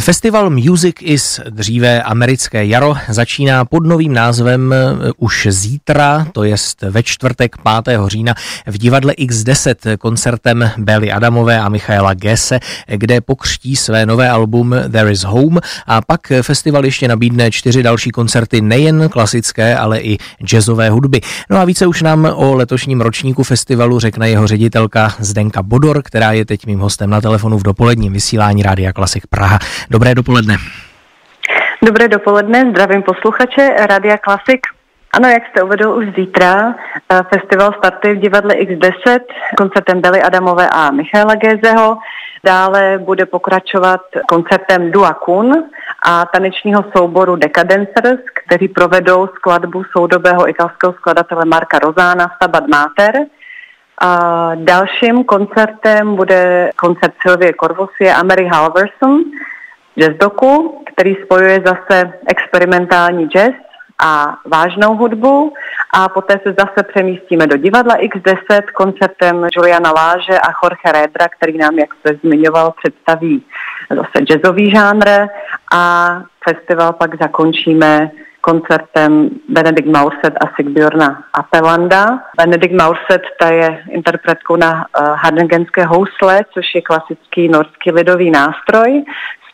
Festival Music is dříve americké jaro začíná pod novým názvem eh, už zítra, to jest ve čtvrtek 5. října v divadle X10 koncertem Belly Adamové a Michaela Gese, kde pokřtí své nové album There is Home a pak festival ještě nabídne čtyři další koncerty nejen klasické, ale i jazzové hudby. No a více už nám o letošním ročníku festivalu řekne jeho ředitelka Zdenka Bodor, která je teď mým hostem na telefonu v dopoledním vysílání Rádia Klasik Praha. Dobré dopoledne. Dobré dopoledne, zdravím posluchače Radia Klasik. Ano, jak jste uvedl už zítra, eh, festival startuje v divadle X10 koncertem Bely Adamové a Michaela Gézeho. Dále bude pokračovat koncertem Dua Kun a tanečního souboru Decadencers, kteří provedou skladbu soudobého italského skladatele Marka Rozána Stabat Mater. A dalším koncertem bude koncert Sylvie Corvosie a Mary Halverson, jazz doku, který spojuje zase experimentální jazz a vážnou hudbu. A poté se zase přemístíme do divadla X10 koncertem Juliana Láže a Jorge Redra, který nám, jak se zmiňoval, představí zase jazzový žánr. A festival pak zakončíme koncertem Benedikt Maurset a Sigbjörna Apelanda. Benedikt Maurset ta je interpretkou na uh, hardengenské housle, což je klasický norský lidový nástroj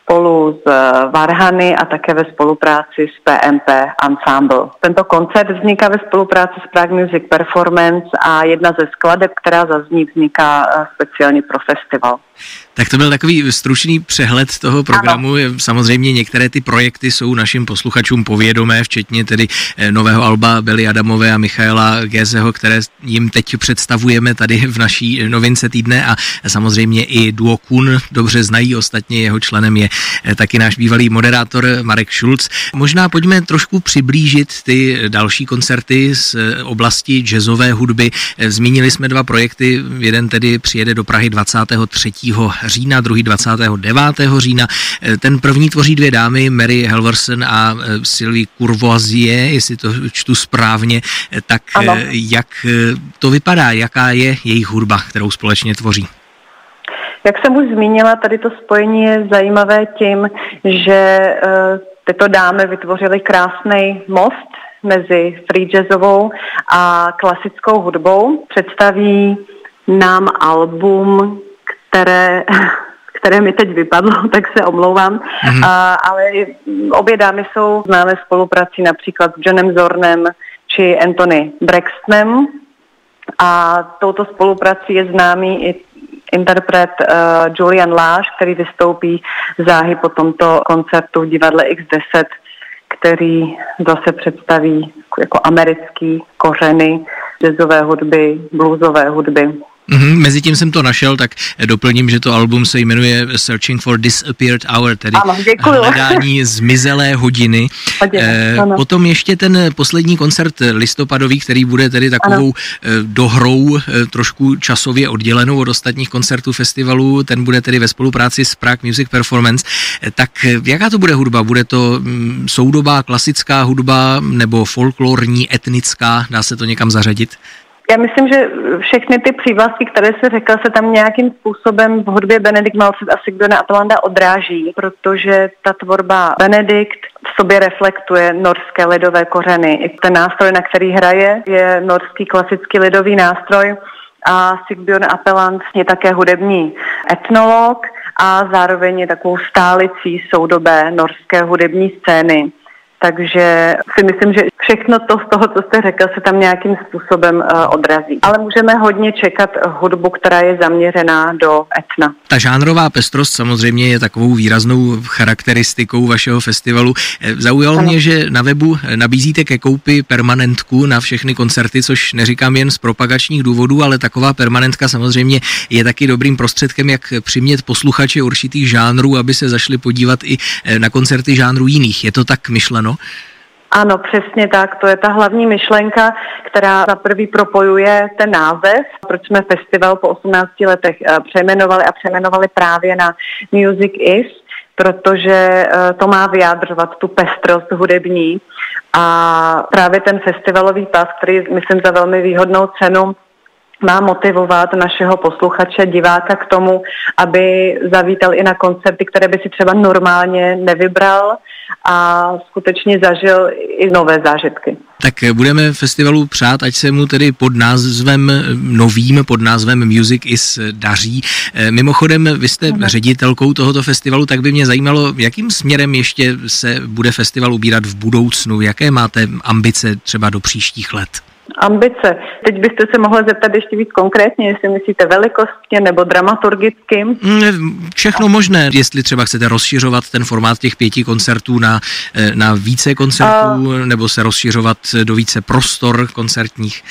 spolu s eh, Varhany a také ve spolupráci s PMP Ensemble. Tento koncert vzniká ve spolupráci s Prague Music Performance a jedna ze skladeb, která zazní, vzniká eh, speciálně pro festival. Tak to byl takový stručný přehled toho programu. Ano. Samozřejmě některé ty projekty jsou našim posluchačům povědomé, včetně tedy eh, nového alba Bely Adamové a Michaela Gézeho, které jim teď představujeme tady v naší novince týdne a samozřejmě i Duo Kun dobře znají, ostatně jeho členem je eh, taky náš bývalý moderátor Marek Schulz. Možná pojďme trošku přiblížit ty další koncerty z eh, oblasti jazzové hudby. Zmínili jsme dva projekty, jeden tedy přijede do Prahy 23 října, druhý 29. října. Eh, ten první tvoří dvě dámy, Mary Helverson a eh, Sylvie Courvoisier, jestli to čtu správně, eh, tak ano. jak to vypadá, jaká je jejich hudba, kterou společně tvoří? Jak jsem už zmínila, tady to spojení je zajímavé tím, že tyto dámy vytvořily krásný most mezi free jazzovou a klasickou hudbou. Představí nám album, které, které mi teď vypadlo, tak se omlouvám. Mm-hmm. A, ale obě dámy jsou známé spoluprací například s Johnem Zornem či Anthony Braxtonem. A touto spoluprací je známý i interpret uh, Julian Láš, který vystoupí záhy po tomto koncertu v divadle X10, který zase představí jako americký kořeny jazzové hudby, bluesové hudby. Mm-hmm, mezi tím jsem to našel, tak doplním, že to album se jmenuje Searching for Disappeared Hour, tedy ano, hledání zmizelé hodiny. hodiny eh, potom ještě ten poslední koncert listopadový, který bude tedy takovou ano. Eh, dohrou eh, trošku časově oddělenou od ostatních koncertů festivalů, ten bude tedy ve spolupráci s Prague Music Performance. Eh, tak jaká to bude hudba? Bude to mm, soudobá, klasická hudba nebo folklorní, etnická? Dá se to někam zařadit? Já myslím, že všechny ty přívlastky, které se řekl, se tam nějakým způsobem v hudbě Benedikt Malcet a Sigbjörna Atlanta odráží, protože ta tvorba Benedikt v sobě reflektuje norské lidové kořeny. I ten nástroj, na který hraje, je norský klasický lidový nástroj a Sigbjörn Appeland je také hudební etnolog a zároveň je takovou stálicí soudobé norské hudební scény. Takže si myslím, že všechno to z toho, co jste řekl, se tam nějakým způsobem uh, odrazí. Ale můžeme hodně čekat hudbu, která je zaměřená do etna. Ta žánrová pestrost samozřejmě je takovou výraznou charakteristikou vašeho festivalu. Eh, zaujalo ano. mě, že na webu nabízíte ke koupi permanentku na všechny koncerty, což neříkám jen z propagačních důvodů, ale taková permanentka samozřejmě je taky dobrým prostředkem, jak přimět posluchače určitých žánrů, aby se zašli podívat i eh, na koncerty žánrů jiných. Je to tak myšleno? Ano, přesně tak. To je ta hlavní myšlenka, která za prvý propojuje ten název, proč jsme festival po 18 letech eh, přejmenovali a přejmenovali právě na Music Is, protože eh, to má vyjádřovat tu pestrost hudební. A právě ten festivalový pas, který myslím za velmi výhodnou cenu má motivovat našeho posluchače, diváka k tomu, aby zavítal i na koncerty, které by si třeba normálně nevybral a skutečně zažil i nové zážitky. Tak budeme festivalu přát, ať se mu tedy pod názvem novým, pod názvem Music is daří. Mimochodem, vy jste Aha. ředitelkou tohoto festivalu, tak by mě zajímalo, jakým směrem ještě se bude festival ubírat v budoucnu, jaké máte ambice třeba do příštích let? Ambice. Teď byste se mohli zeptat ještě víc konkrétně, jestli myslíte velikostně nebo dramaturgicky. Mm, všechno možné, jestli třeba chcete rozšiřovat ten formát těch pěti koncertů na, eh, na více koncertů, A... nebo se rozšiřovat do více prostor koncertních.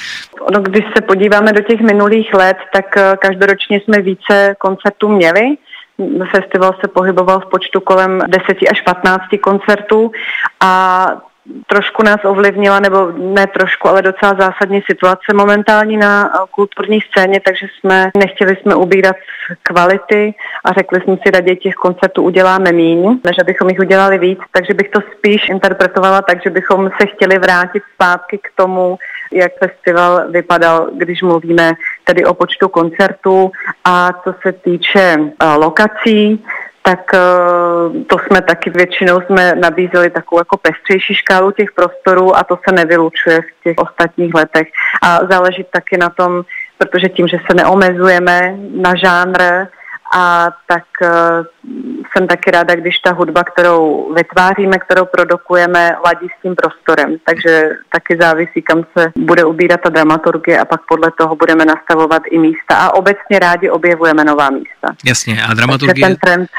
No, když se podíváme do těch minulých let, tak eh, každoročně jsme více koncertů měli. Festival se pohyboval v počtu kolem 10 až 15 koncertů a trošku nás ovlivnila, nebo ne trošku, ale docela zásadní situace momentální na eh, kulturní scéně, takže jsme nechtěli jsme ubírat kvality a řekli jsme si raději těch koncertů uděláme míň, než abychom jich udělali víc, takže bych to spíš interpretovala tak, že bychom se chtěli vrátit zpátky k tomu, jak festival vypadal, když mluvíme tedy o počtu koncertů a co se týče uh, lokací, tak eh, to jsme taky většinou jsme nabízeli takovou jako pestřejší škálu těch prostorů a to se nevylučuje v těch ostatních letech. A záleží taky na tom, protože tím, že se neomezujeme na žánr, a tak uh, jsem taky ráda, když ta hudba, kterou vytváříme, kterou produkujeme, ladí s tím prostorem. Takže taky závisí, kam se bude ubírat ta dramaturgie a pak podle toho budeme nastavovat i místa. A obecně rádi objevujeme nová místa. Jasně, a dramaturgie... Takže ten trend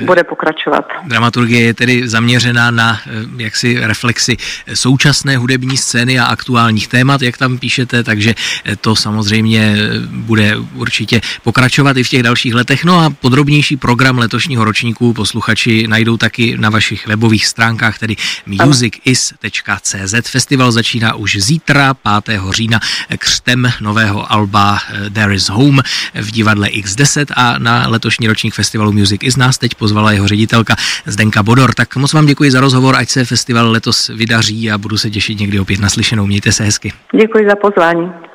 bude pokračovat. Dramaturgie je tedy zaměřená na eh, jaksi reflexy současné hudební scény a aktuálních témat, jak tam píšete, takže eh, to samozřejmě eh, bude určitě pokračovat i v těch dalších letech. No a podrobnější program letošního ročníku posluchači najdou taky na vašich webových stránkách, tedy musicis.cz. Festival začíná už zítra, 5. října, křtem nového alba There is Home v divadle X10 a na letošní ročník festivalu Music is nás teď pozvala jeho ředitelka Zdenka Bodor. Tak moc vám děkuji za rozhovor, ať se festival letos vydaří a budu se těšit někdy opět naslyšenou. Mějte se hezky. Děkuji za pozvání.